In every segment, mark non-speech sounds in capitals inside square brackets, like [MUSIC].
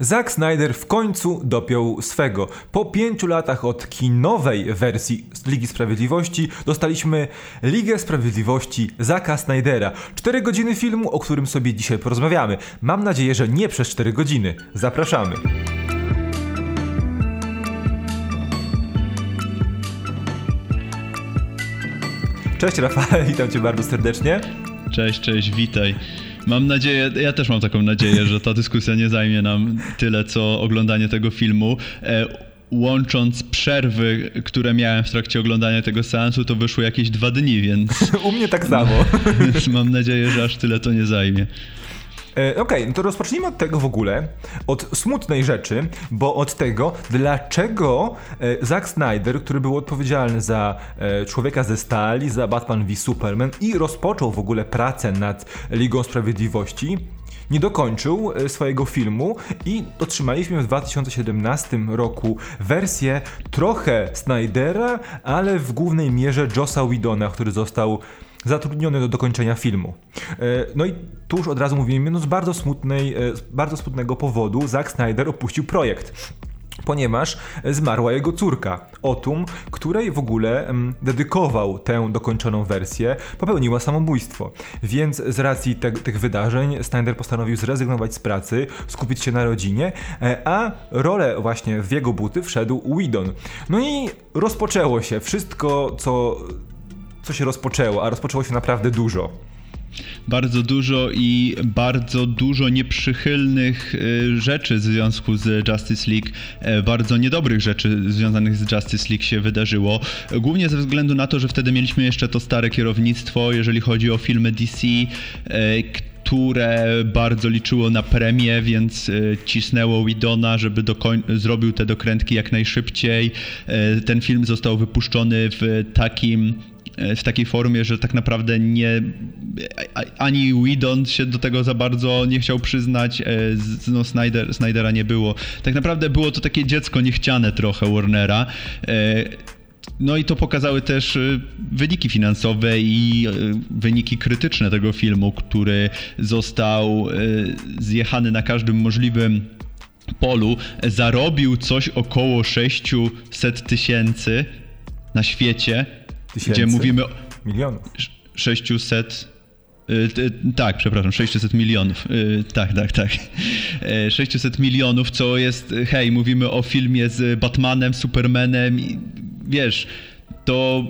Zack Snyder w końcu dopiął swego. Po pięciu latach od kinowej wersji Ligi Sprawiedliwości dostaliśmy Ligę Sprawiedliwości Zacka Snydera. Cztery godziny filmu, o którym sobie dzisiaj porozmawiamy. Mam nadzieję, że nie przez cztery godziny. Zapraszamy. Cześć Rafał, [LAUGHS] witam cię bardzo serdecznie. Cześć, cześć, witaj. Mam nadzieję, ja też mam taką nadzieję, że ta dyskusja nie zajmie nam tyle, co oglądanie tego filmu. E, łącząc przerwy, które miałem w trakcie oglądania tego seansu, to wyszło jakieś dwa dni, więc. [LAUGHS] U mnie tak samo. [LAUGHS] mam nadzieję, że aż tyle to nie zajmie. E, okej, okay, no to rozpocznijmy od tego w ogóle, od smutnej rzeczy, bo od tego, dlaczego e, Zack Snyder, który był odpowiedzialny za e, Człowieka ze Stali, za Batman v Superman i rozpoczął w ogóle pracę nad Ligą Sprawiedliwości, nie dokończył swojego filmu i otrzymaliśmy w 2017 roku wersję trochę Snydera, ale w głównej mierze Jossa Widona, który został zatrudniony do dokończenia filmu. E, no i tu już od razu mówimy, no z bardzo smutnej, e, z bardzo smutnego powodu Zack Snyder opuścił projekt ponieważ zmarła jego córka, Otum, której w ogóle dedykował tę dokończoną wersję, popełniła samobójstwo. Więc z racji te, tych wydarzeń Snyder postanowił zrezygnować z pracy, skupić się na rodzinie, e, a rolę właśnie w jego buty wszedł Whedon. No i rozpoczęło się wszystko, co co się rozpoczęło, a rozpoczęło się naprawdę dużo bardzo dużo i bardzo dużo nieprzychylnych y, rzeczy w związku z Justice League, e, bardzo niedobrych rzeczy związanych z Justice League się wydarzyło. Głównie ze względu na to, że wtedy mieliśmy jeszcze to stare kierownictwo, jeżeli chodzi o filmy DC, e, które bardzo liczyło na premię, więc e, cisnęło Widona, żeby zrobił te dokrętki jak najszybciej. Ten film został wypuszczony w takim w takiej formie, że tak naprawdę nie ani Whedon się do tego za bardzo nie chciał przyznać, e, no Snyder, Snydera nie było. Tak naprawdę było to takie dziecko niechciane trochę Warnera. E, no i to pokazały też e, wyniki finansowe i wyniki krytyczne tego filmu, który został zjechany na każdym możliwym polu. Zarobił coś około 600 tysięcy na świecie Tysięcy? Gdzie mówimy... Milionów. 600... Y, tak, przepraszam, 600 milionów. Y, tak, tak, tak. 600 milionów, co jest, hej, mówimy o filmie z Batmanem, Supermanem i wiesz, to,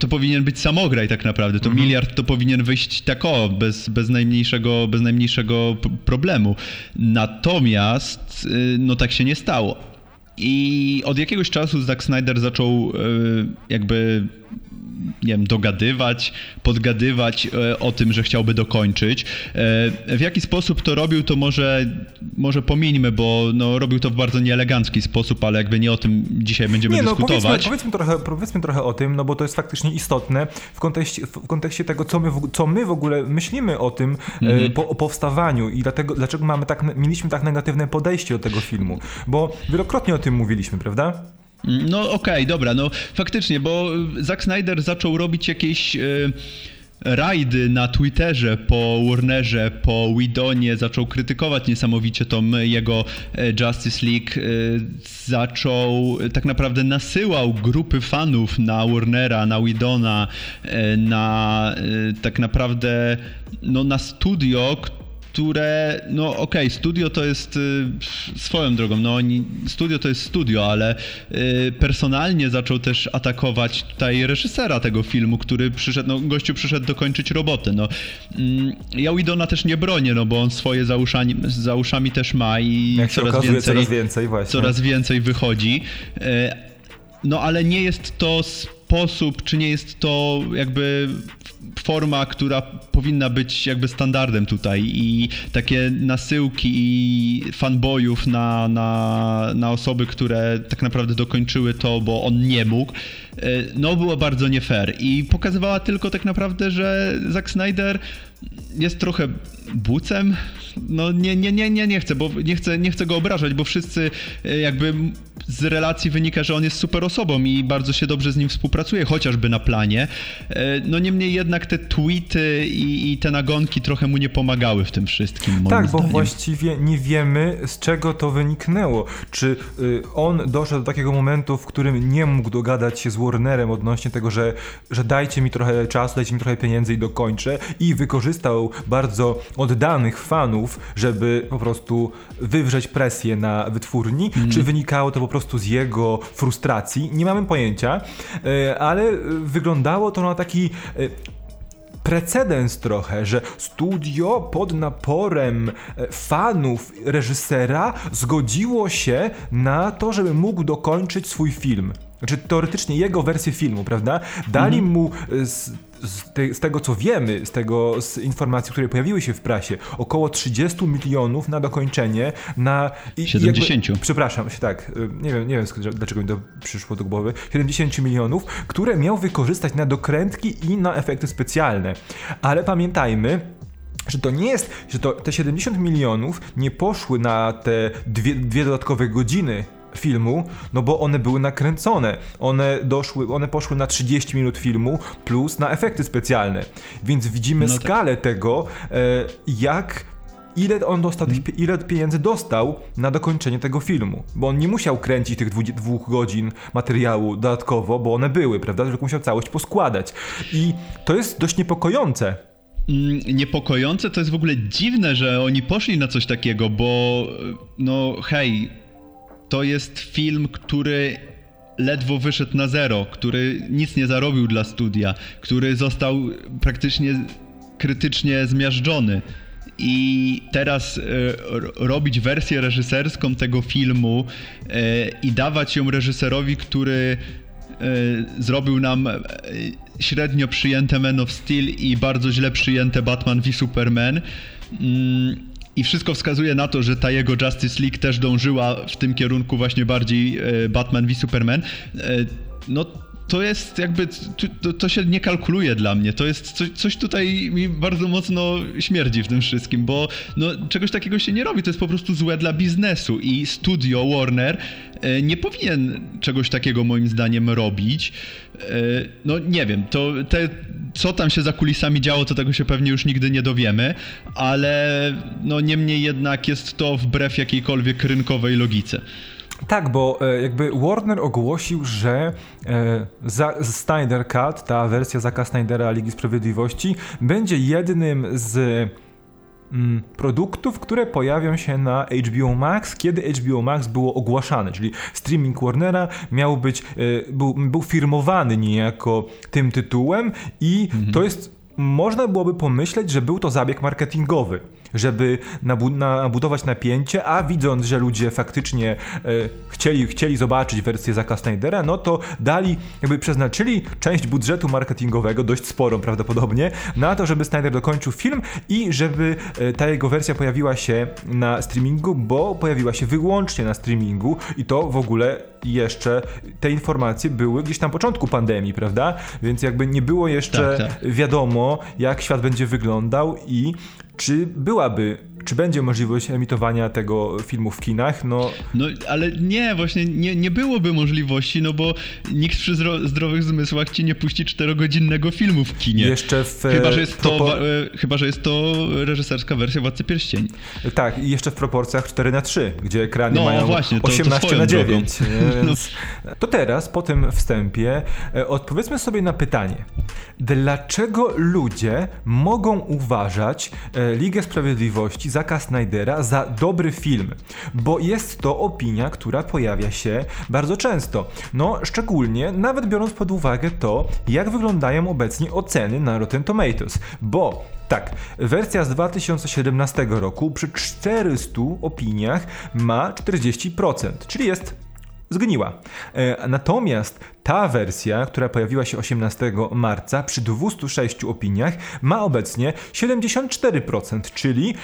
to powinien być samograj tak naprawdę. To mhm. miliard to powinien wyjść tak o, bez, bez, najmniejszego, bez najmniejszego problemu. Natomiast, y, no tak się nie stało. I od jakiegoś czasu Zack Snyder zaczął jakby nie wiem, dogadywać, podgadywać e, o tym, że chciałby dokończyć. E, w jaki sposób to robił, to może, może pomińmy, bo no, robił to w bardzo nieelegancki sposób, ale jakby nie o tym dzisiaj będziemy nie, no, dyskutować. Powiedzmy, powiedzmy, trochę, powiedzmy trochę o tym, no bo to jest faktycznie istotne w kontekście, w kontekście tego, co my, w, co my w ogóle myślimy o tym e, mhm. po, o powstawaniu i dlatego, dlaczego mamy tak, mieliśmy tak negatywne podejście do tego filmu. Bo wielokrotnie o tym mówiliśmy, prawda? No okej, okay, dobra, no faktycznie, bo Zack Snyder zaczął robić jakieś... Yy rajdy na Twitterze po Warnerze, po Widonie, zaczął krytykować niesamowicie tą jego e, Justice League, zaczął, tak naprawdę nasyłał grupy fanów na Warnera, na Widona, na tak naprawdę no, na studio, które, no okej, okay, studio to jest y, swoją drogą, no studio to jest studio, ale y, personalnie zaczął też atakować tutaj reżysera tego filmu, który przyszedł, no gościu przyszedł dokończyć robotę, no. Mm, ja Widona też nie bronię, no bo on swoje za uszami, za uszami też ma i Jak coraz, okazuje, więcej, coraz więcej właśnie. Coraz więcej wychodzi. Y, no ale nie jest to sposób, czy nie jest to jakby forma, która powinna być jakby standardem tutaj i takie nasyłki i fanboyów na, na, na osoby, które tak naprawdę dokończyły to, bo on nie mógł, e, no było bardzo nie fair i pokazywała tylko tak naprawdę, że Zack Snyder jest trochę bucem. No nie, nie, nie, nie, nie chcę, bo nie chcę, nie chcę go obrażać, bo wszyscy e, jakby z relacji wynika, że on jest super osobą i bardzo się dobrze z nim współpracuje, chociażby na planie. E, no niemniej jednak te tweety i, i te nagonki trochę mu nie pomagały w tym wszystkim. tak, zdaniem. bo właściwie nie wiemy, z czego to wyniknęło. Czy y, on doszedł do takiego momentu, w którym nie mógł dogadać się z Warnerem odnośnie tego, że, że dajcie mi trochę czasu, dajcie mi trochę pieniędzy i dokończę, i wykorzystał bardzo oddanych fanów, żeby po prostu wywrzeć presję na wytwórni, mm. czy wynikało to po prostu z jego frustracji, nie mamy pojęcia, e, ale wyglądało to na taki e, precedens trochę, że studio pod naporem e, fanów reżysera zgodziło się na to, żeby mógł dokończyć swój film. Znaczy teoretycznie jego wersję filmu, prawda? Dali mhm. mu z z, te, z, tego co wiemy, z tego z informacji, które pojawiły się w prasie, około 30 milionów na dokończenie na. I, 70. Jakby, przepraszam, tak, y, nie wiem, nie wiem dlaczego mi to przyszło do głowy. 70 milionów, które miał wykorzystać na dokrętki i na efekty specjalne. Ale pamiętajmy, że to nie jest, że to te 70 milionów nie poszły na te dwie, dwie dodatkowe godziny filmu, no bo one były nakręcone. One doszły, one poszły na 30 minut filmu plus na efekty specjalne. Więc widzimy no tak. skalę tego, e, jak ile on dostał, hmm. ile pieniędzy dostał na dokończenie tego filmu. Bo on nie musiał kręcić tych dwu, dwóch godzin materiału dodatkowo, bo one były, prawda? Tylko musiał całość poskładać. I to jest dość niepokojące. Mm, niepokojące to jest w ogóle dziwne, że oni poszli na coś takiego, bo no hej, to jest film, który ledwo wyszedł na zero, który nic nie zarobił dla studia, który został praktycznie krytycznie zmiażdżony. I teraz e, robić wersję reżyserską tego filmu e, i dawać ją reżyserowi, który e, zrobił nam średnio przyjęte Man of Steel i bardzo źle przyjęte Batman v Superman. I wszystko wskazuje na to, że ta jego Justice League też dążyła w tym kierunku właśnie bardziej e, Batman v Superman. E, no to jest jakby, to, to, się nie kalkuluje dla mnie. To jest coś, coś tutaj mi bardzo mocno śmierdzi w tym wszystkim, bo no, czegoś takiego się nie robi. To jest po prostu złe dla biznesu i studio Warner e, nie powinien czegoś takiego moim zdaniem robić. No nie wiem, to te, co tam się za kulisami działo, to tego się pewnie już nigdy nie dowiemy, ale no niemniej jednak jest to wbrew jakiejkolwiek rynkowej logice. Tak, bo e, jakby Warner ogłosił, że e, Snyder Cut, ta wersja Zaka Snydera Ligi Sprawiedliwości, będzie jednym z mm, produktów, które pojawią się na HBO Max, kiedy HBO Max było ogłaszane, czyli streaming Warnera miał być, e, był, był firmowany niejako tym tytułem i mhm. to jest, można byłoby pomyśleć, że był to zabieg marketingowy żeby nabudować napięcie, a widząc, że ludzie faktycznie e, chcieli, chcieli zobaczyć wersję Zaka Snydera, no to dali, jakby przeznaczyli część budżetu marketingowego, dość sporą prawdopodobnie, na to, żeby Snyder dokończył film i żeby e, ta jego wersja pojawiła się na streamingu, bo pojawiła się wyłącznie na streamingu i to w ogóle jeszcze te informacje były gdzieś tam początku pandemii, prawda? Więc jakby nie było jeszcze tak, tak. wiadomo, jak świat będzie wyglądał i czy byłaby czy będzie możliwość emitowania tego filmu w kinach? No, no ale nie, właśnie nie, nie byłoby możliwości, no bo nikt przy zdrowych zmysłach ci nie puści czterogodzinnego filmu w kinie. Jeszcze w... Chyba, że jest to, e, chyba, że jest to reżyserska wersja Władcy Pierścieni. Tak, i jeszcze w proporcjach 4 na 3 gdzie ekrany no, mają właśnie, to, 18 to na 9 [LAUGHS] więc... no. To teraz, po tym wstępie, e, odpowiedzmy sobie na pytanie. Dlaczego ludzie mogą uważać e, Ligę Sprawiedliwości Zaka Snydera za dobry film, bo jest to opinia, która pojawia się bardzo często. No, szczególnie nawet biorąc pod uwagę to, jak wyglądają obecnie oceny na Rotten Tomatoes, bo tak, wersja z 2017 roku przy 400 opiniach ma 40%, czyli jest zgniła. E, natomiast ta wersja, która pojawiła się 18 marca przy 206 opiniach, ma obecnie 74%, czyli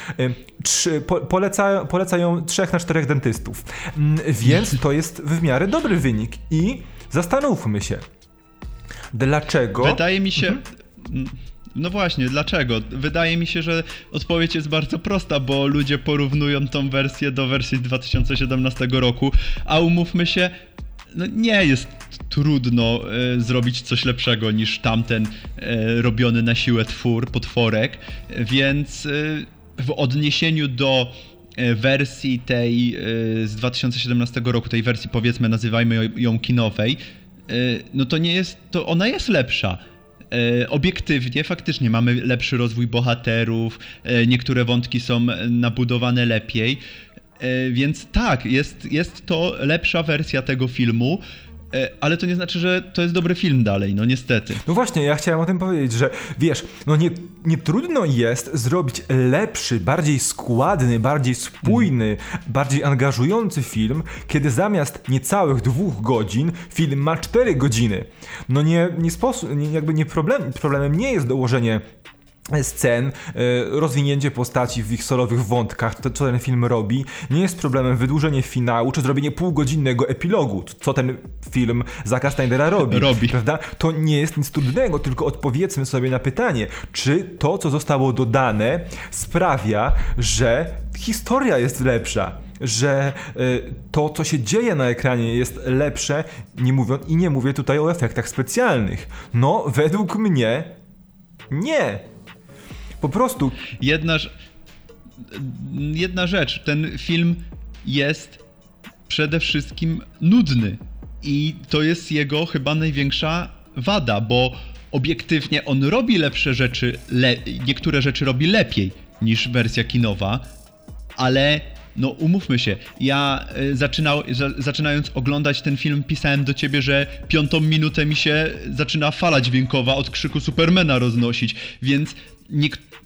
3, e, po, poleca, polecają 3 na 4 dentystów. Mm, więc to jest w miarę dobry wynik i zastanówmy się, dlaczego. Wydaje mi się. Mhm. No właśnie, dlaczego? Wydaje mi się, że odpowiedź jest bardzo prosta, bo ludzie porównują tą wersję do wersji z 2017 roku, a umówmy się, no nie jest trudno e, zrobić coś lepszego niż tamten e, robiony na siłę twór, potworek, więc e, w odniesieniu do e, wersji tej e, z 2017 roku, tej wersji powiedzmy nazywajmy ją kinowej, e, no to nie jest, to ona jest lepsza. E, obiektywnie faktycznie mamy lepszy rozwój bohaterów, e, niektóre wątki są nabudowane lepiej, e, więc tak, jest, jest to lepsza wersja tego filmu. E, ale to nie znaczy, że to jest dobry film dalej, no niestety. No właśnie, ja chciałem o tym powiedzieć, że wiesz, no nie, nie trudno jest zrobić lepszy, bardziej składny, bardziej spójny, bardziej angażujący film, kiedy zamiast niecałych dwóch godzin film ma cztery godziny. No nie, nie sposób, nie, jakby nie problem, problemem nie jest dołożenie scen, e, rozwinięcie postaci w ich solowych wątkach, to co ten film robi, nie jest problemem wydłużenie finału, czy zrobienie półgodzinnego epilogu, co ten film Zaka Snydera robi, [LAUGHS] robi. prawda? To nie jest nic trudnego, tylko odpowiedzmy sobie na pytanie, czy to, co zostało dodane, sprawia, że historia jest lepsza, że y, to, co się dzieje na ekranie jest lepsze, nie mówią, i nie mówię tutaj o efektach specjalnych. No, według mnie nie. Po prostu. Jedna, jedna rzecz, ten film jest przede wszystkim nudny. I to jest jego chyba największa wada, bo obiektywnie on robi lepsze rzeczy, le niektóre rzeczy robi lepiej niż wersja kinowa, ale no umówmy się, ja y, zaczynał, zaczynając oglądać ten film pisałem do ciebie, że piątą minutę mi się zaczyna fala dźwiękowa od krzyku Supermana roznosić, więc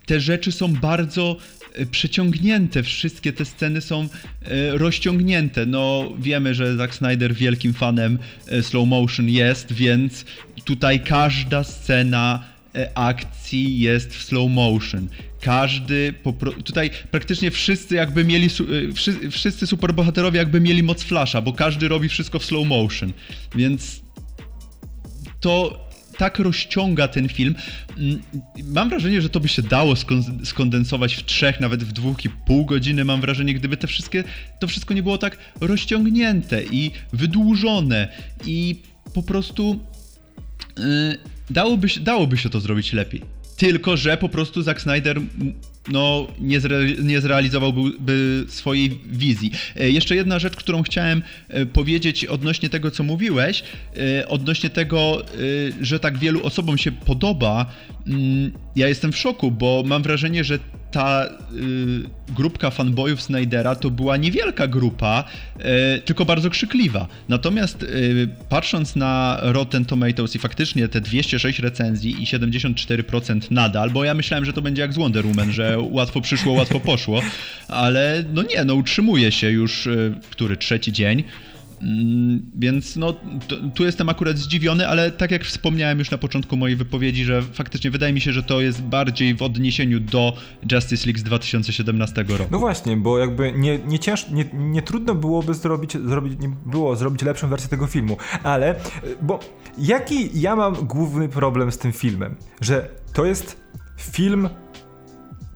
te rzeczy są bardzo e, przeciągnięte, wszystkie te sceny są e, rozciągnięte. No wiemy, że Zack Snyder wielkim fanem e, slow motion jest, więc tutaj każda scena akcji jest w slow motion. Każdy, tutaj praktycznie wszyscy jakby mieli, wszyscy superbohaterowie jakby mieli moc flasha, bo każdy robi wszystko w slow motion, więc to tak rozciąga ten film. Mm, mam wrażenie, że to by się dało skondensować w trzech, nawet w dwóch i pół godziny. Mam wrażenie, gdyby te wszystkie, to wszystko nie było tak rozciągnięte i wydłużone i po prostu yy, dałoby, się, dałoby się to zrobić lepiej. Tylko, że po prostu Zack Snyder no, nie, zre, nie zrealizowałby swojej wizji. E, jeszcze jedna rzecz, którą chciałem e, powiedzieć odnośnie tego, co mówiłeś, e, odnośnie tego, że tak wielu osobom się podoba. Mm, ja jestem w szoku, bo mam wrażenie, że ta y, grupka fanboyów Snydera to była niewielka grupa, tylko bardzo krzykliwa. Natomiast patrząc na Rotten Tomatoes i faktycznie te 206 recenzji i 74% nadal, bo ja myślałem, że to będzie jak z Wonder Woman, że łatwo przyszło, łatwo poszło, ale no nie, no utrzymuje się już y, który trzeci dzień. Mm, więc no, tu jestem akurat zdziwiony, ale tak jak wspomniałem już na początku mojej wypowiedzi, że faktycznie wydaje mi się, że to jest bardziej w odniesieniu do Justice League z 2017 roku. No właśnie, bo jakby nie, nie, cięż, nie, nie trudno byłoby zrobić, zrobić, było zrobić lepszą wersję tego filmu, ale, bo jaki ja mam główny problem z tym filmem? Że to jest film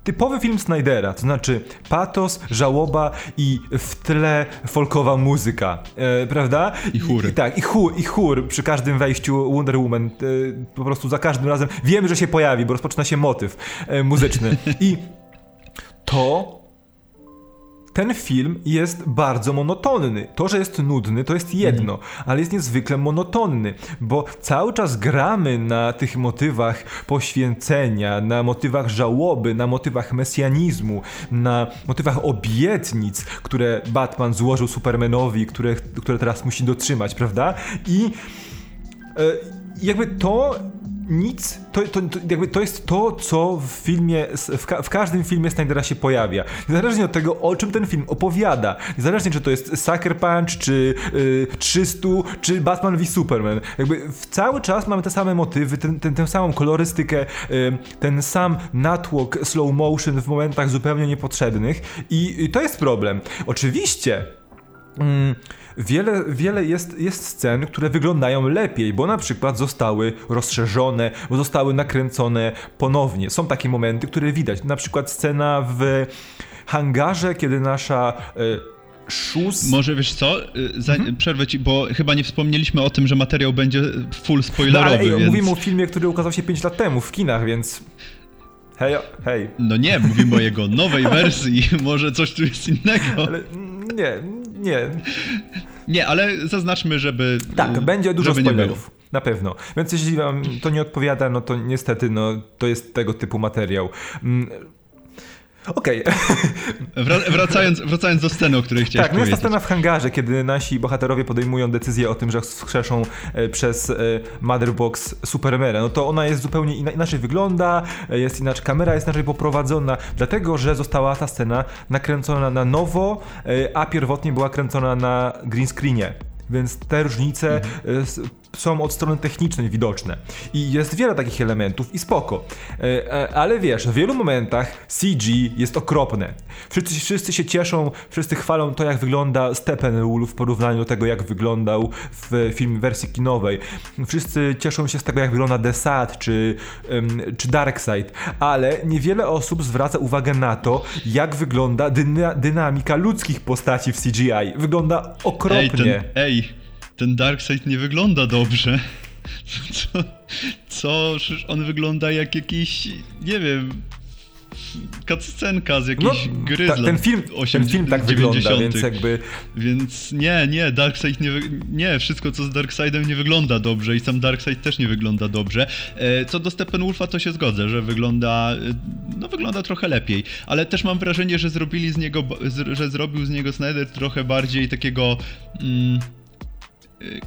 typowy film Snydera, to znaczy patos, żałoba i w tle folkowa muzyka, e, prawda? I chór. I, tak, i chór, i chór przy każdym wejściu Wonder Woman, e, po prostu za każdym razem wiemy, że się pojawi, bo rozpoczyna się motyw e, muzyczny. I to ten film jest bardzo monotonny. To, że jest nudny, to jest jedno, mm. ale jest niezwykle monotonny, bo cały czas gramy na tych motywach poświęcenia, na motywach żałoby, na motywach mesjanizmu, na motywach obietnic, które Batman złożył Supermanowi, które, które teraz musi dotrzymać, prawda? I e, jakby to nic, to, to, to, jakby to jest to, co w filmie, w, ka w, każdym filmie Snydera się pojawia. Niezależnie od tego, o czym ten film opowiada. Niezależnie, czy to jest Sucker Punch, czy y, 300, czy Batman v Superman. Jakby cały czas mamy te same motywy, ten, ten, tę samą kolorystykę, y, ten sam natłok slow motion w momentach zupełnie niepotrzebnych i, i to jest problem. Oczywiście Mm, wiele, wiele jest, jest scen, które wyglądają lepiej, bo na przykład zostały rozszerzone, bo zostały nakręcone ponownie. Są takie momenty, które widać. Na przykład scena w hangarze, kiedy nasza. Y Szóst... Może wiesz co, y, Za, mhm. przerwę ci, bo chyba nie wspomnieliśmy o tym, że materiał będzie full spoilerowy. No, ale ej, więc... mówimy o filmie, który ukazał się 5 lat temu w kinach, więc hej, hej. No nie, mówimy o jego nowej wersji, [LAUGHS] może coś tu jest innego. Ale nie, nie. Nie, ale zaznaczmy, żeby. Tak, będzie dużo spoilerów. Na pewno. Więc jeśli wam to nie odpowiada, no to niestety no, to jest tego typu materiał. Okej. [LAUGHS] Okay. wracając, wracając do sceny, o której chciałeś tak, powiedzieć. Tak, jest ta scena w hangarze, kiedy nasi bohaterowie podejmują decyzję o tym, że skrzeszą e, przez e, Motherbox Supermana. No to ona jest zupełnie inaczej wygląda, e, jest inaczej, kamera jest inaczej poprowadzona, dlatego, że została ta scena nakręcona na nowo, a pierwotnie była kręcona na green screenie. Więc te różnice mhm są od strony technicznej widoczne. I jest wiele takich elementów i spoko. E, e, ale wiesz, w wielu momentach CG jest okropne. Wszyscy, wszyscy się cieszą, wszyscy chwalą to, jak wygląda Steppenwolf w porównaniu do tego, jak wyglądał w filmie wersji kinowej. Wszyscy cieszą się z tego, jak wygląda The Sad czy, czy Darkseid, ale niewiele osób zwraca uwagę na to, jak wygląda dyna dynamika ludzkich postaci w CGI. Wygląda okropnie. Ej, ten, ej ten Darkseid nie wygląda dobrze. Co? Co? On wygląda jak jakiś, nie wiem, cutscenka z jakiejś no, gry ta, ten film, 8, ten film tak 90. wygląda, więc jakby... Więc nie, nie, Darkseid nie... Nie, wszystko co z Darkseidem nie wygląda dobrze i sam Darkseid też nie wygląda dobrze. E, co do Steppenwolfa to się zgodzę, że wygląda... E, no wygląda trochę lepiej, ale też mam wrażenie, że zrobili z niego... że zrobił z niego Snyder trochę bardziej takiego... Mm,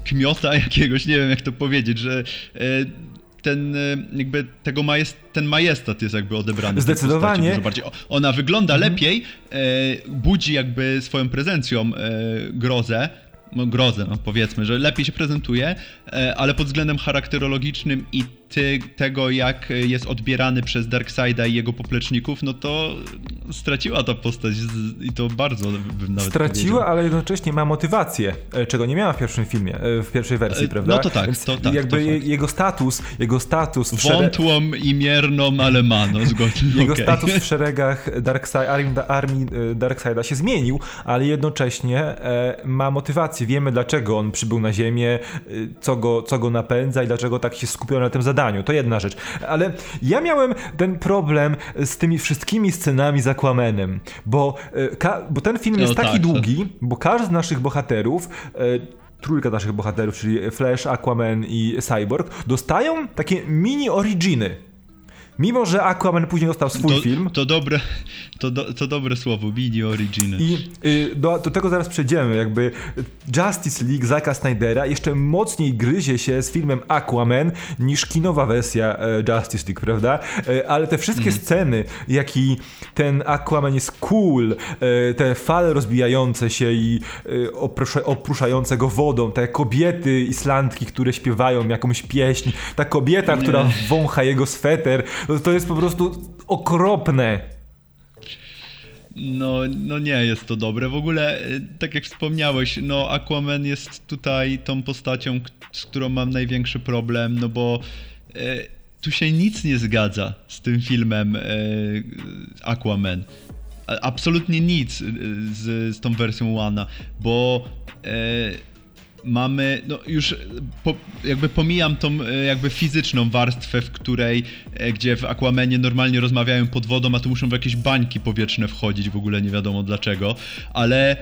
kmiota [LAUGHS] jakiegoś, nie wiem jak to powiedzieć, że e, ten e, jakby tego majest, ten majestat jest jakby odebrany. Zdecydowanie. Bardziej. Ona wygląda mhm. lepiej, e, budzi jakby swoją prezencją grozę, no grozę, no powiedzmy, że lepiej się prezentuje, ale pod względem charakterologicznym i ty, tego, jak jest odbierany przez Darkseida i jego popleczników, no to straciła ta postać i to bardzo bym nawet Straciła, powiedział. ale jednocześnie ma motywację, e, czego nie miała w pierwszym filmie, e, w pierwszej wersji, no prawda? No to tak, Więc to tak. Jakby to jego status, jego status... Wątłą i mierną, ale ma, no zgodnie. [LAUGHS] Jego okay. status w szeregach Darkseid, armii e, Darkseida się zmienił, ale jednocześnie ma motywację. Wiemy, dlaczego on przybył na Ziemię, co go, co go napędza i dlaczego tak się skupiał na tym zadaniu zadaniu, to jedna rzecz. Ale ja miałem ten problem z tymi wszystkimi scenami z Aquamanem, bo, e, bo ten film jest no, taki tak, długi, tak. bo każdy z naszych bohaterów e, trójka naszych bohaterów, czyli Flash, Aquaman i Cyborg, dostają takie mini originy. Mimo, że Aquaman później dostał swój to, film. To dobre, to, do, to dobre słowo, mini originy. I y, do, do, tego zaraz przejdziemy. Jakby Justice League Zacka Snydera jeszcze mocniej gryzie się z filmem Aquaman niż kinowa wersja e, Justice League, prawda? E, ale te wszystkie mm. sceny, jaki ten Aquaman jest cool, e, te fale rozbijające się i opruszające go wodą, te kobiety islandki, które śpiewają jakąś pieśń, ta kobieta, Nie. która wącha jego sweter, to jest po prostu okropne. No, no nie jest to dobre. W ogóle, y, tak jak wspomniałeś, no Aquaman jest tutaj tą postacią, z którą mam największy problem, no bo e, tu się nic nie zgadza z tym filmem e, Aquaman. Absolutnie nic z, z tą wersją Łana, bo e, mamy, no już po, jakby pomijam tą e, jakby fizyczną warstwę, w której, e, gdzie w Aquamanie normalnie rozmawiają pod wodą, a tu muszą w jakieś bańki powietrzne wchodzić, w ogóle nie wiadomo dlaczego, ale e,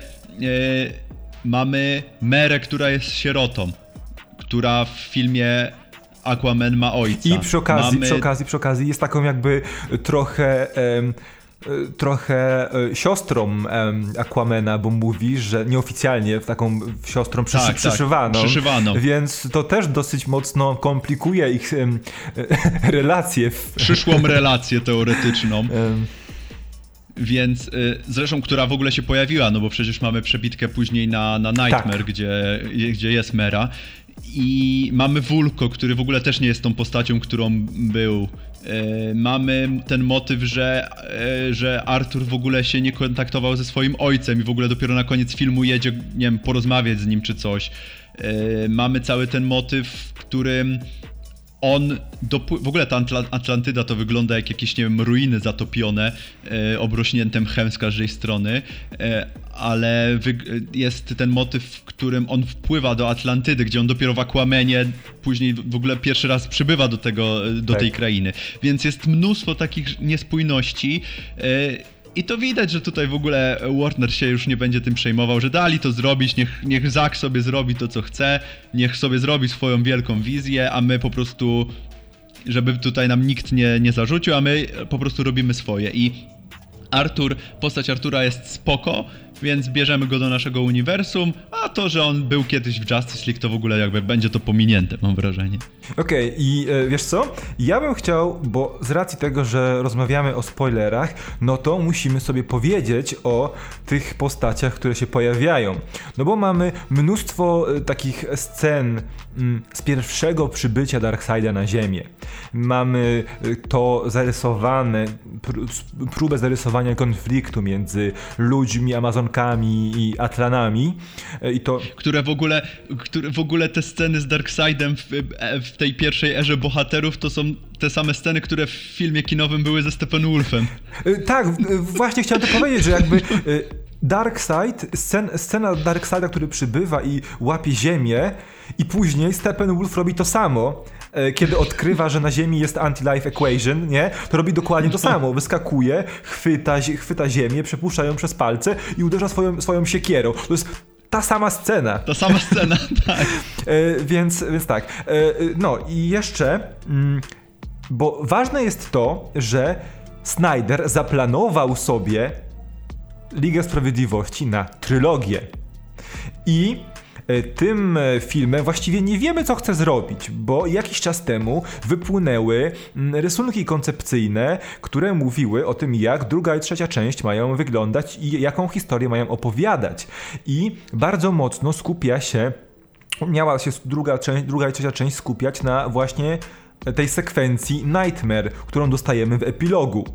mamy Merę, która jest sierotą, która w filmie Aquaman ma ojca. I przy okazji, mamy... przy okazji, przy okazji jest taką jakby trochę... trochę y, siostrą Aquamena, bo mówi, że nieoficjalnie taką siostrą przyszy tak, przyszywaną. Tak, przyszywaną. Więc to też dosyć mocno komplikuje ich [LAUGHS] relacje. W... Przyszłą relację teoretyczną. [LAUGHS] Więc y, zresztą, która w ogóle się pojawiła, no bo przecież mamy przebitkę później na, na Nightmare, tak. gdzie, gdzie jest Mera. I mamy Vulko, który w ogóle też nie jest tą postacią, którą był Mamy ten motyw, że, że Arthur w ogóle się nie kontaktował ze swoim ojcem i w ogóle dopiero na koniec filmu jedzie, nie wiem, porozmawiać z nim czy coś. Mamy cały ten motyw, w którym on w ogóle ta Atlantyda to wygląda jak jakieś, nie wiem, ruiny zatopione, e, obrośnięte mchem z każdej strony, e, ale jest ten motyw, w którym on wpływa do Atlantydy, gdzie on dopiero w Aquamenie później w ogóle pierwszy raz przybywa do tego, do tak. tej krainy. Więc jest mnóstwo takich niespójności. E, i to widać, że tutaj w ogóle Warner się już nie będzie tym przejmował, że dali to zrobić, niech, niech Zack sobie zrobi to, co chce, niech sobie zrobi swoją wielką wizję, a my po prostu, żeby tutaj nam nikt nie, nie zarzucił, a my po prostu robimy swoje. I Artur, postać Artura jest spoko, więc bierzemy go do naszego uniwersum, a to, że on był kiedyś w Justice League, to w ogóle jakby będzie to pominięte, mam wrażenie. Okej, okay, i e, wiesz co? Ja bym chciał, bo z racji tego, że rozmawiamy o spoilerach, no to musimy sobie powiedzieć o tych postaciach, które się pojawiają. No bo mamy mnóstwo e, takich scen mm, z pierwszego przybycia Darkseida na Ziemię. Mamy e, to zarysowane, próbę zarysowania konfliktu między ludźmi, I Atlanami. I to... Które w ogóle, które w ogóle te sceny z Darkseidem w, w tej pierwszej erze bohaterów to są te same sceny, które w filmie kinowym były ze Stephen Wolfem. Y, tak, właśnie chciałem to powiedzieć, że jakby Darkseid, scen, scena Darkseida, który przybywa i łapie ziemię i później Stephen Wolf robi to samo, kiedy odkrywa, że na Ziemi jest anti-life equation, nie? To robi dokładnie to samo. Wyskakuje, chwyta, chwyta ziemię, przepuszcza ją przez palce i uderza swoją, swoją siekierą. To jest ta sama scena. Ta sama scena, [LAUGHS] tak. E, więc, więc tak. E, no i jeszcze, mm, bo ważne jest to, że Snyder zaplanował sobie Ligę Sprawiedliwości na trylogię. I E, tym e, filmem właściwie nie wiemy, co chce zrobić, bo jakiś czas temu wypłynęły mm, rysunki koncepcyjne, które mówiły o tym, jak druga i trzecia część mają wyglądać i jaką historię mają opowiadać. I bardzo mocno skupia się, miała się druga, część, druga i trzecia część skupiać na właśnie tej sekwencji Nightmare, którą dostajemy w epilogu.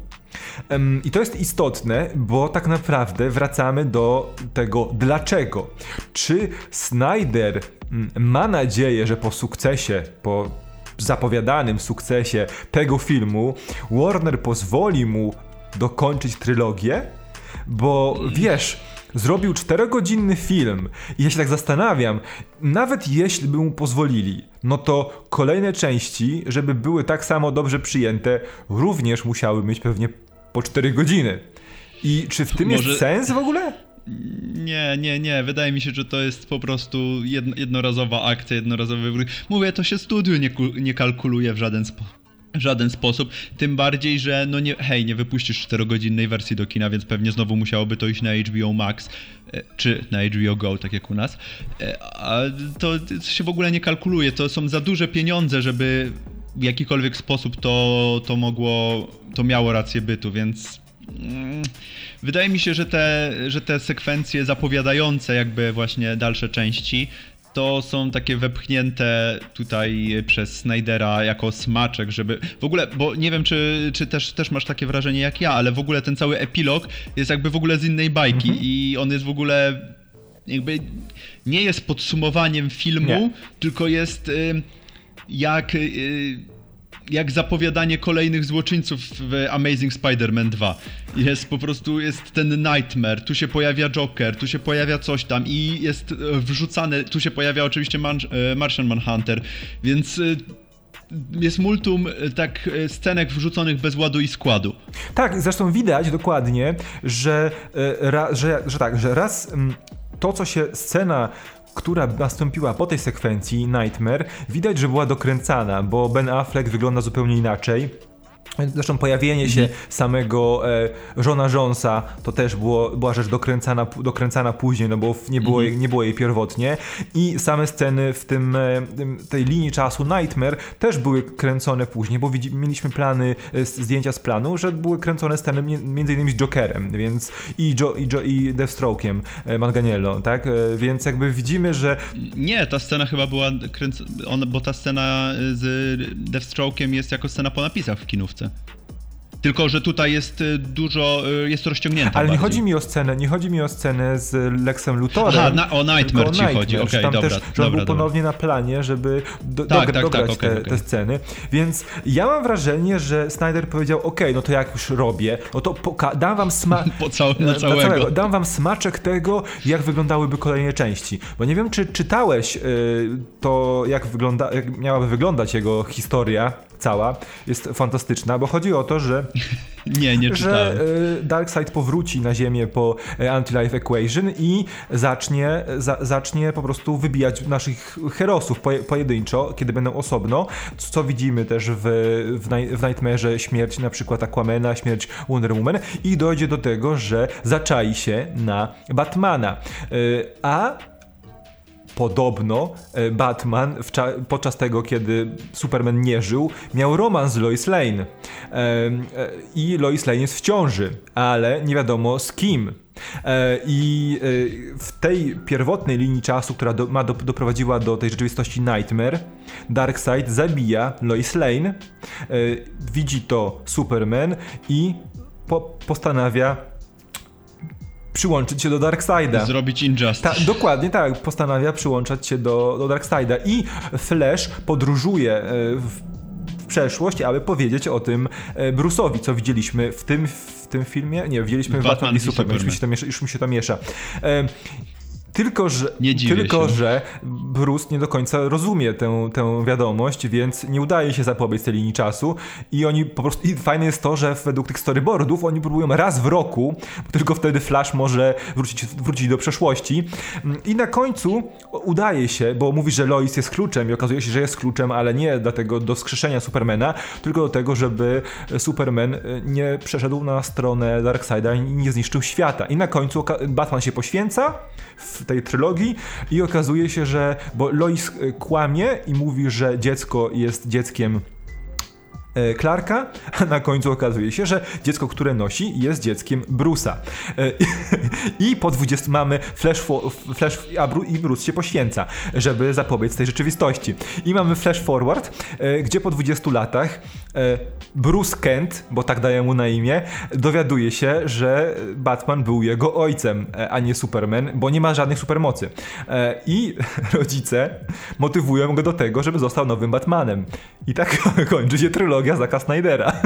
I to jest istotne, bo tak naprawdę wracamy do tego dlaczego. Czy Snyder mm, ma nadzieję, że po sukcesie, po zapowiadanym sukcesie tego filmu, Warner pozwoli mu dokończyć trylogię? Bo wiesz, zrobił czterogodzinny film i ja się tak zastanawiam, nawet jeśli by mu pozwolili, no to kolejne części, żeby były tak samo dobrze przyjęte, również musiały mieć pewnie po 4 godziny. I czy w tym Może... jest sens w ogóle? Nie, nie, nie. Wydaje mi się, że to jest po prostu jednorazowa akcja, jednorazowy. Mówię, to się studiu nie, nie kalkuluje w żaden sposób żaden sposób, tym bardziej, że no nie, hej, nie wypuścisz 4-godzinnej wersji do kina, więc pewnie znowu musiałoby to iść na HBO Max, e, czy na HBO Go, tak jak u nas, e, a to się w ogóle nie kalkuluje, to są za duże pieniądze, żeby w jakikolwiek sposób to, to mogło, to miało rację bytu, więc mm, wydaje mi się, że te, że te sekwencje zapowiadające jakby właśnie dalsze części to są takie wepchnięte tutaj przez Snydera jako smaczek, żeby w ogóle, bo nie wiem, czy, czy też, też masz takie wrażenie jak ja, ale w ogóle ten cały epilog jest jakby w ogóle z innej bajki mhm. i on jest w ogóle jakby nie jest podsumowaniem filmu, nie. tylko jest y, jak y, jak zapowiadanie kolejnych złoczyńców w Amazing Spider-Man 2. Jest po prostu, jest ten Nightmare, tu się pojawia Joker, tu się pojawia coś tam i jest e, wrzucane, tu się pojawia oczywiście Man e, Martian Manhunter, więc e, jest multum tak scenek wrzuconych bez ładu i składu. Tak, zresztą widać dokładnie, że, że, że tak, że raz mm, to, co się scena która nastąpiła po tej sekwencji Nightmare, widać, że była dokręcana, bo Ben Affleck wygląda zupełnie inaczej. Zresztą pojawienie się mhm. samego e, żona Jonesa to też było, była rzecz dokręcana, dokręcana później, no bo nie było, jej, nie było jej pierwotnie. I same sceny w tym, e, tej linii czasu Nightmare też były kręcone później, bo widzi, mieliśmy plany, e, zdjęcia z planu, że były kręcone sceny między innymi z Jokerem, więc i, jo, i, jo, i Deathstroke'iem e, Manganiello, tak? Więc jakby widzimy, że... Nie, ta scena chyba była kręcona, bo ta scena z Deathstroke'iem jest jako scena po napisach w kinów Tylko, że tutaj jest y, dużo, y, jest rozciągnięte. Ale bardziej. nie chodzi mi o scenę, nie chodzi mi o scenę z Lexem Luthorem. Aha, na, o Nightmare ci chodzi, okej, okay, tam dobra, też, że dobra, był dobra. ponownie na planie, żeby do, Tak, do, tak, dograć tak, okej, te, okej. te sceny. Więc ja mam wrażenie, że Snyder powiedział, okej, no to jak już robię, no to dam wam sma... [LAUGHS] Po cał- na na całego. Dam wam smaczek tego, jak wyglądałyby kolejne części. Bo nie wiem, czy czytałeś y, to, jak, wygląda, jak miałaby wyglądać jego historia cała. Jest fantastyczna, bo chodzi o to, że [LAUGHS] Nie, nie czytałem. że Darkseid powróci na Ziemię po y, Anti-Life Equation i zacznie, za, zacznie po prostu wybijać naszych herosów poje, pojedynczo, kiedy będą osobno, co widzimy też w, w, w Nightmare'ze śmierć na przykład Aquamana, śmierć Wonder Woman i dojdzie do tego, że zaczai się na Batmana. Y, a Podobno e, Batman podczas tego, kiedy Superman nie żył, miał romans z Lois Lane. E, I Lois Lane jest w ciąży, ale nie wiadomo z kim. E, I w tej pierwotnej linii czasu, która do, ma do, doprowadziła do tej rzeczywistości Nightmare, Darkseid zabija Lois Lane, widzi to Superman i po, postanawia przyłączyć się do Darkseida. Zrobić Injustice. Ta, dokładnie tak, postanawia przyłączać się do, do Darkseida i Flash podróżuje e, w, przeszłość, aby powiedzieć o tym e, Bruce'owi, co widzieliśmy w tym, w tym filmie. Nie, widzieliśmy w Batman Batman i i Superman, już mi, się to miesza, już mi się to miesza. Tylko, że, tylko się. że Bruce nie do końca rozumie tę, tę wiadomość, więc nie udaje się zapobiec tej linii czasu i oni po prostu, i fajne jest to, że według tych storyboardów oni próbują raz w roku, bo tylko wtedy Flash może wrócić, wrócić do przeszłości i na końcu udaje się, bo mówi, że Lois jest kluczem i okazuje się, że jest kluczem, ale nie dlatego do skrzeszenia Supermana, tylko do tego, żeby Superman y, nie przeszedł na stronę Darkseida i nie zniszczył świata. I na końcu Batman się poświęca w tej trylogii i okazuje się, że bo Lois y, kłamie i mówi, że dziecko jest dzieckiem e, Clarka, [LAUGHS] a na końcu okazuje się, że dziecko, które nosi, jest dzieckiem Bruce'a. E, [LAUGHS] I po 20 mamy flash, fo, flash a Bru, i Bruce się poświęca, żeby zapobiec tej rzeczywistości. I mamy flash forward, e, gdzie po 20 latach e, Bruce Kent, bo tak daje mu na imię, dowiaduje się, że Batman był jego ojcem, e, a nie Superman, bo nie ma żadnych supermocy. E, I [LAUGHS] rodzice motywują go do tego, żeby został nowym Batmanem. I tak kończy się trylogia Zaka Snydera. [LAUGHS]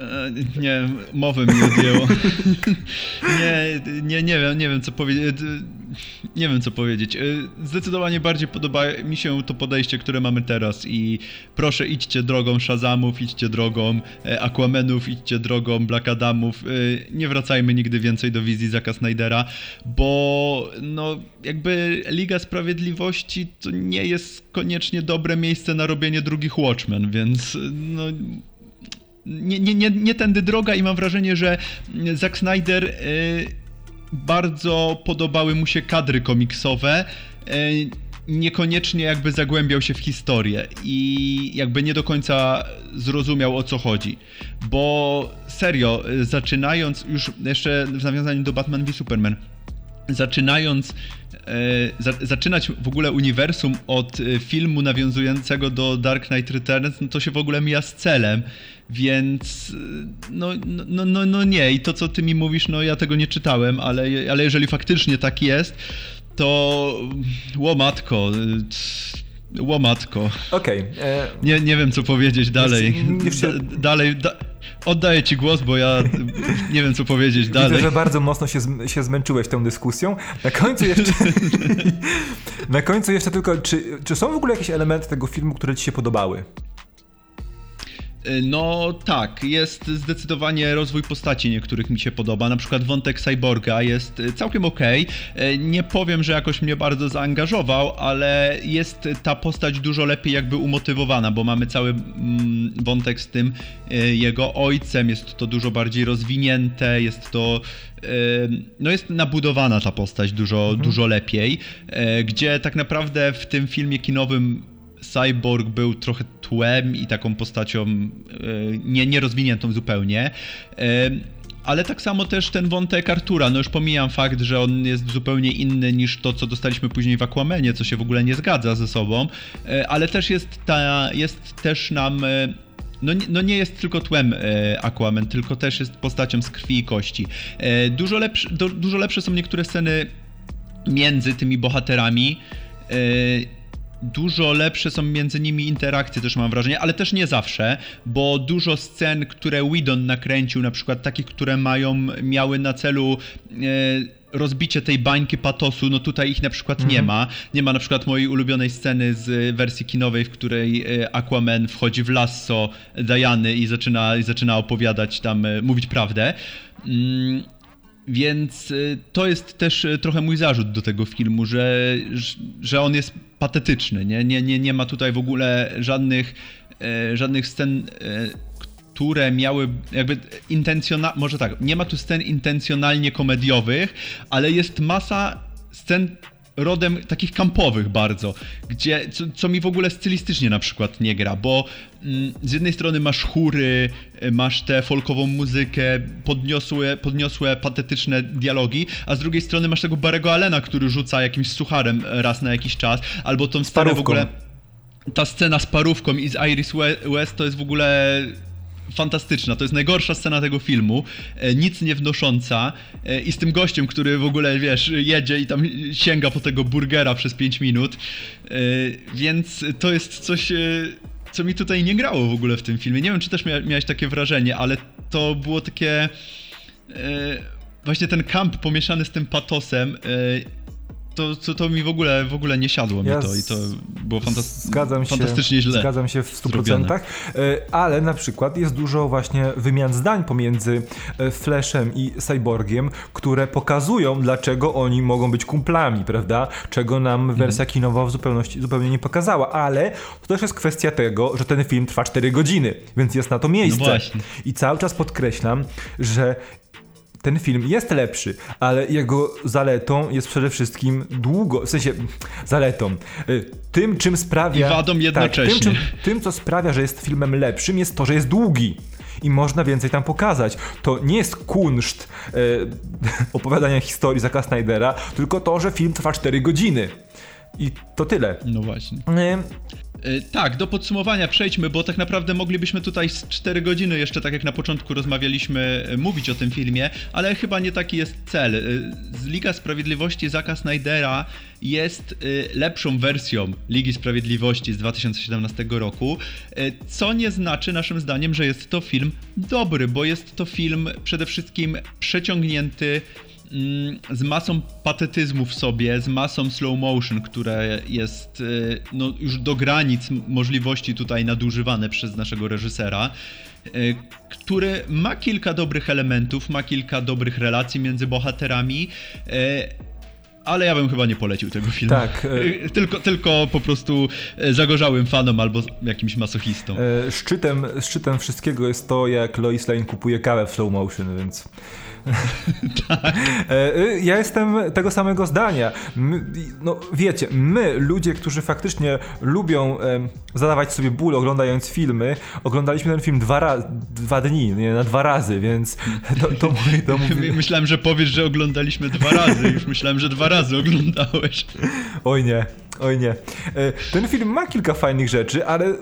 E, nie, mowy mi odjęło. [LAUGHS] nie, nie, nie wiem, nie wiem co powiedzieć. Nie wiem co powiedzieć. E, Zdecydowanie bardziej podoba mi się to podejście, które mamy teraz i proszę idźcie drogą Shazamów, idźcie drogą e, Aquamanów, idźcie drogą Black Adamów. E, Nie wracajmy nigdy więcej do wizji Zaka Snydera, bo no jakby Liga Sprawiedliwości to nie jest koniecznie dobre miejsce na robienie drugich Watchmen, więc no nie, nie, nie, nie tędy droga i mam wrażenie, że Zack Snyder y, bardzo podobały mu się kadry komiksowe. y, Niekoniecznie jakby zagłębiał się w historię i jakby nie do końca zrozumiał o co chodzi. Bo serio, y, zaczynając już jeszcze w nawiązaniu do Batman v Superman, zaczynając e, za, zaczynać w ogóle uniwersum od e, filmu nawiązującego do Dark Knight Returns, no to się w ogóle mija z celem, więc e, no, no, no, no, no nie i to co ty mi mówisz, no ja tego nie czytałem, ale, ale jeżeli faktycznie tak jest, to łomatko, e, łomatko. Okej. e, Nie, nie wiem co powiedzieć dalej. Da, dalej, da, oddaję ci głos, bo ja nie wiem co powiedzieć dalej. Widzę, że bardzo mocno się, się zmęczyłeś tą dyskusją. Na końcu jeszcze. [LAUGHS] na końcu jeszcze tylko, czy, czy są w ogóle jakieś elementy tego filmu, które ci się podobały? No tak, jest zdecydowanie rozwój postaci niektórych mi się podoba. Na przykład wątek Cyborga jest całkiem okej. Nie powiem, że jakoś mnie bardzo zaangażował, ale jest ta postać dużo lepiej jakby umotywowana, bo mamy cały mm, wątek z tym e, jego ojcem, jest to dużo bardziej rozwinięte, jest to no jest nabudowana ta postać dużo, dużo lepiej, gdzie tak naprawdę w tym filmie kinowym Cyborg był trochę tłem i taką postacią e, nie, nierozwiniętą zupełnie. E, ale tak samo też ten wątek Artura, no już pomijam fakt, że on jest zupełnie inny niż to, co dostaliśmy później w Aquamenie, co się w ogóle nie zgadza ze sobą, e, ale też jest ta, jest też nam no, no, nie jest tylko tłem e, Aquaman, tylko też jest postacią z krwi i kości. E, dużo, lepsze, do, dużo lepsze są niektóre sceny między tymi bohaterami. E, dużo lepsze są między nimi interakcje, też mam wrażenie, ale też nie zawsze, bo dużo scen, które Whedon nakręcił, na przykład takich, które mają, miały na celu e, rozbicie tej bańki patosu, no tutaj ich na przykład nie Mhm. ma. Nie ma na przykład mojej ulubionej sceny z wersji kinowej, w której e, Aquaman wchodzi w lasso Diany i zaczyna, i zaczyna opowiadać tam, e, mówić prawdę. Mm, Więc to jest też trochę mój zarzut do tego filmu, że, że on jest patetyczny. Nie, nie, nie, nie ma tutaj w ogóle żadnych, e, żadnych scen, e, które miały jakby intencjonalnie, może tak, nie ma tu scen intencjonalnie komediowych, ale jest masa scen rodem takich kampowych bardzo, gdzie, co, co mi w ogóle stylistycznie na przykład nie gra, bo mm, z jednej strony masz chóry, y, masz tę folkową muzykę, podniosłe, podniosłe, patetyczne dialogi, a z drugiej strony masz tego Barego Allena, który rzuca jakimś sucharem raz na jakiś czas, albo tą scenę w ogóle ta scena z parówką i z Iris We- West to jest w ogóle fantastyczna. To jest najgorsza scena tego filmu. E, nic nie wnosząca. E, I z tym gościem, który w ogóle, wiesz, jedzie i tam sięga po tego burgera przez 5 minut. E, więc to jest coś, co mi tutaj nie grało w ogóle w tym filmie. Nie wiem, czy też mia- miałeś takie wrażenie, ale to było takie... Właśnie ten kamp pomieszany z tym patosem. To, to, to mi w ogóle, w ogóle nie siadło Ja mi to i to było fantas- Zgadzam się, fantastycznie źle. Zgadzam się w 100%, zrobione. e, ale na przykład jest dużo właśnie wymian zdań pomiędzy e, Flashem i Cyborgiem, które pokazują, dlaczego oni mogą być kumplami, prawda? Czego nam wersja kinowa w zupełności, zupełnie nie pokazała, ale to też jest kwestia tego, że ten film trwa 4 godziny, więc jest na to miejsce. No. I cały czas podkreślam, że ten film jest lepszy, ale jego zaletą jest przede wszystkim długo, w sensie zaletą. y, Tym, czym sprawia. I wadą jednocześnie. Tak, tym, czym, tym, co sprawia, że jest filmem lepszym, jest to, że jest długi. I można więcej tam pokazać. To nie jest kunszt e, [LAUGHS] opowiadania historii Zacka Snydera, tylko to, że film trwa 4 godziny. I to tyle. No właśnie. E, Tak, do podsumowania przejdźmy, bo tak naprawdę moglibyśmy tutaj z 4 godziny jeszcze, tak jak na początku rozmawialiśmy, y, mówić o tym filmie, ale chyba nie taki jest cel. Y, Liga Sprawiedliwości Zaka Snydera jest y, lepszą wersją Ligi Sprawiedliwości z 2017 roku, y, co nie znaczy naszym zdaniem, że jest to film dobry, bo jest to film przede wszystkim przeciągnięty z masą patetyzmu w sobie, z masą slow motion, które jest y, no, już do granic możliwości tutaj nadużywane przez naszego reżysera, y, który ma kilka dobrych elementów, ma kilka dobrych relacji między bohaterami. y, Ale ja bym chyba nie polecił tego filmu. Tak, Tylko, tylko po prostu zagorzałym fanom albo jakimś masochistą. szczytem, szczytem wszystkiego jest to, jak Lois Lane kupuje kawę w slow motion, więc. [LAUGHS] E, Ja jestem tego samego zdania. No wiecie, my, ludzie, którzy faktycznie lubią zadawać sobie ból oglądając filmy, oglądaliśmy ten film dwa, ra- dwa dni, nie, na dwa razy, więc to, to, mówi, to [LAUGHS] mówi... Myślałem, że powiesz, że oglądaliśmy dwa razy. Już myślałem, że dwa razy oglądałeś. Oj nie, oj nie. E, Ten film ma kilka fajnych rzeczy, ale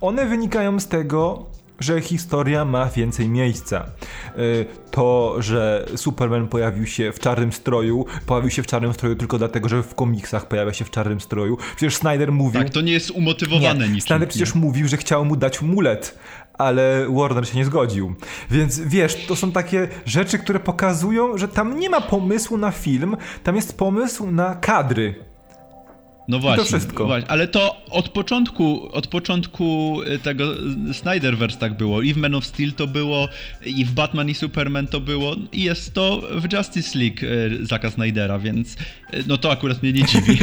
one wynikają z tego, że historia ma więcej miejsca. E, To, że Superman pojawił się w czarnym stroju, pojawił się w czarnym stroju tylko dlatego, że w komiksach pojawia się w czarnym stroju. Przecież Snyder mówił... Tak, to nie jest umotywowane nie, niczym. Snyder przecież mówił, że chciał mu dać mulet, ale Warner się nie zgodził. Więc wiesz, to są takie rzeczy, które pokazują, że tam nie ma pomysłu na film, tam jest pomysł na kadry. No właśnie, wszystko. właśnie. Ale to od początku, od początku y, tego Snyderverse tak było. I w Man of Steel to było, i w Batman i Superman to było, i jest to w Justice League y, Zaka Snydera, więc no to akurat mnie nie dziwi.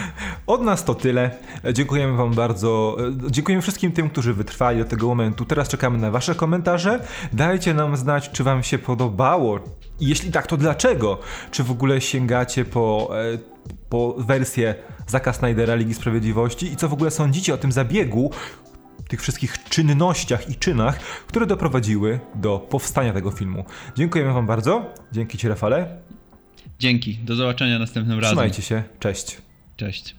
[LAUGHS] Od nas to tyle. E, Dziękujemy Wam bardzo. e, Dziękujemy wszystkim tym, którzy wytrwali do tego momentu. Teraz czekamy na Wasze komentarze. Dajcie nam znać, czy Wam się podobało. I jeśli tak, to dlaczego? Czy w ogóle sięgacie po, e, po wersję Zaka Snydera Ligi Sprawiedliwości? I co w ogóle sądzicie o tym zabiegu? tych wszystkich czynnościach i czynach, które doprowadziły do powstania tego filmu. Dziękujemy Wam bardzo. Dzięki Ci, Rafale. Dzięki. Do zobaczenia następnym razem. Trzymajcie się. Cześć. Cześć.